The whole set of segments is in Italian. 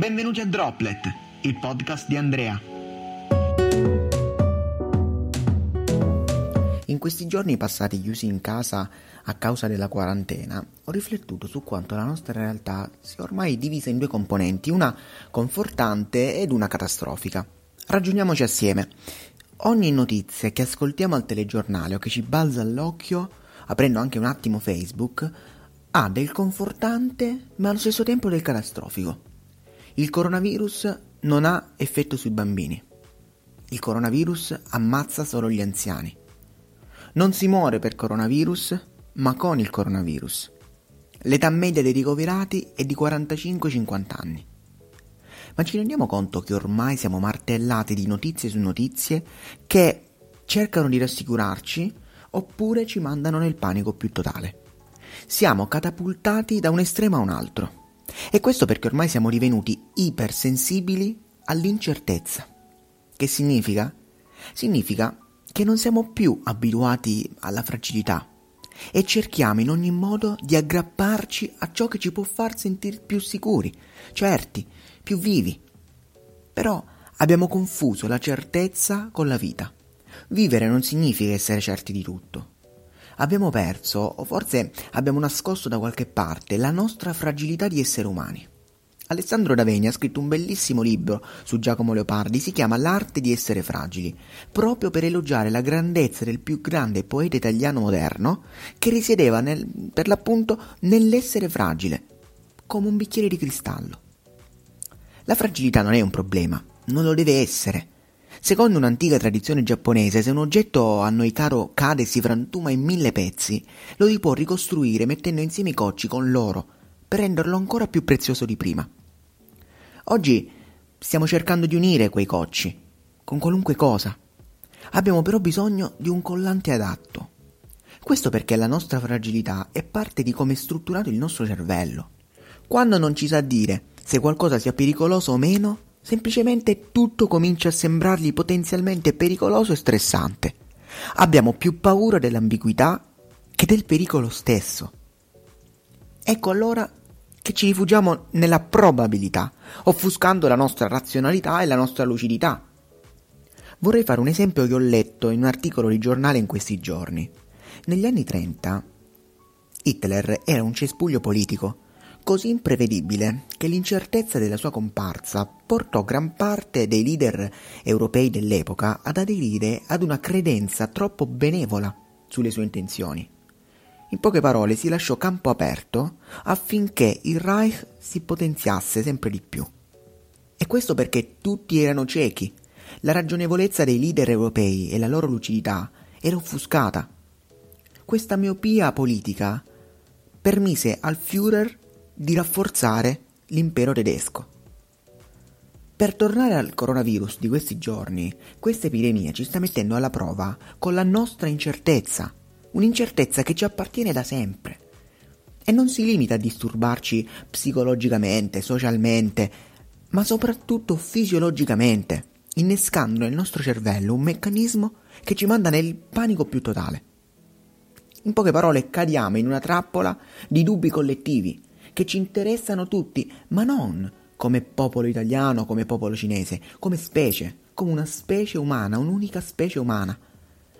Benvenuti a Droplet, il podcast di Andrea. In questi giorni passati chiusi in casa a causa della quarantena, ho riflettuto su quanto la nostra realtà sia ormai divisa in due componenti, una confortante ed una catastrofica. Ragioniamoci assieme. Ogni notizia che ascoltiamo al telegiornale o che ci balza all'occhio, aprendo anche un attimo Facebook, ha del confortante ma allo stesso tempo del catastrofico. Il coronavirus non ha effetto sui bambini. Il coronavirus ammazza solo gli anziani. Non si muore per coronavirus, ma con il coronavirus. L'età media dei ricoverati è di 45-50 anni. Ma ci rendiamo conto che ormai siamo martellati di notizie su notizie che cercano di rassicurarci oppure ci mandano nel panico più totale. Siamo catapultati da un estremo a un altro. E questo perché ormai siamo divenuti ipersensibili all'incertezza. Che significa? Significa che non siamo più abituati alla fragilità e cerchiamo in ogni modo di aggrapparci a ciò che ci può far sentire più sicuri, certi, più vivi. Però abbiamo confuso la certezza con la vita. Vivere non significa essere certi di tutto. Abbiamo perso, o forse abbiamo nascosto da qualche parte, la nostra fragilità di esseri umani. Alessandro Daveni ha scritto un bellissimo libro su Giacomo Leopardi, si chiama L'arte di essere fragili, proprio per elogiare la grandezza del più grande poeta italiano moderno, che risiedeva nel, per l'appunto nell'essere fragile, come un bicchiere di cristallo. La fragilità non è un problema, non lo deve essere. Secondo un'antica tradizione giapponese, se un oggetto a noi caro cade e si frantuma in mille pezzi, lo si può ricostruire mettendo insieme i cocci con l'oro, per renderlo ancora più prezioso di prima. Oggi stiamo cercando di unire quei cocci, con qualunque cosa. Abbiamo però bisogno di un collante adatto. Questo perché la nostra fragilità è parte di come è strutturato il nostro cervello. Quando non ci sa dire se qualcosa sia pericoloso o meno, semplicemente tutto comincia a sembrargli potenzialmente pericoloso e stressante. Abbiamo più paura dell'ambiguità che del pericolo stesso. Ecco allora che ci rifugiamo nella probabilità, offuscando la nostra razionalità e la nostra lucidità. Vorrei fare un esempio che ho letto in un articolo di giornale in questi giorni. Negli anni 30 Hitler era un cespuglio politico, così imprevedibile che l'incertezza della sua comparsa portò gran parte dei leader europei dell'epoca ad aderire ad una credenza troppo benevola sulle sue intenzioni. In poche parole si lasciò campo aperto affinché il Reich si potenziasse sempre di più. E questo perché tutti erano ciechi. La ragionevolezza dei leader europei e la loro lucidità era offuscata. Questa miopia politica permise al Führer di rafforzare l'impero tedesco. Per tornare al coronavirus di questi giorni, questa epidemia ci sta mettendo alla prova con la nostra incertezza un'incertezza che ci appartiene da sempre e non si limita a disturbarci psicologicamente, socialmente, ma soprattutto fisiologicamente, innescando nel nostro cervello un meccanismo che ci manda nel panico più totale. In poche parole, cadiamo in una trappola di dubbi collettivi che ci interessano tutti, ma non come popolo italiano, come popolo cinese, come specie, come una specie umana, un'unica specie umana.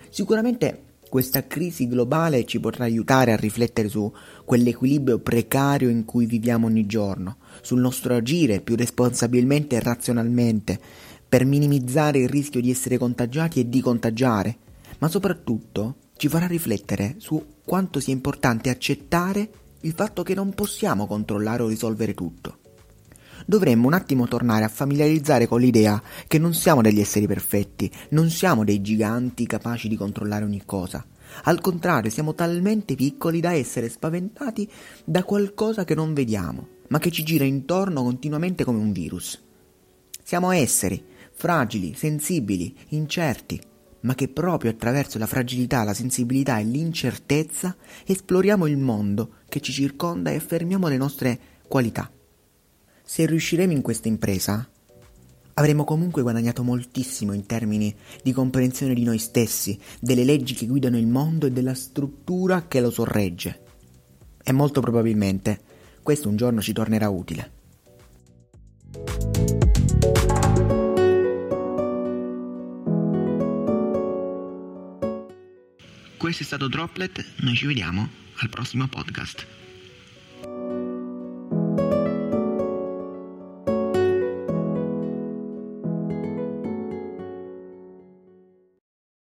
Sicuramente questa crisi globale ci potrà aiutare a riflettere su quell'equilibrio precario in cui viviamo ogni giorno, sul nostro agire più responsabilmente e razionalmente, per minimizzare il rischio di essere contagiati e di contagiare, ma soprattutto ci farà riflettere su quanto sia importante accettare il fatto che non possiamo controllare o risolvere tutto dovremmo un attimo tornare a familiarizzare con l'idea che non siamo degli esseri perfetti, non siamo dei giganti capaci di controllare ogni cosa. Al contrario, siamo talmente piccoli da essere spaventati da qualcosa che non vediamo, ma che ci gira intorno continuamente come un virus. Siamo esseri fragili, sensibili, incerti, ma che proprio attraverso la fragilità, la sensibilità e l'incertezza esploriamo il mondo che ci circonda e affermiamo le nostre qualità. Se riusciremo in questa impresa, avremo comunque guadagnato moltissimo in termini di comprensione di noi stessi, delle leggi che guidano il mondo e della struttura che lo sorregge. E molto probabilmente questo un giorno ci tornerà utile. Questo è stato Droplet, noi ci vediamo al prossimo podcast.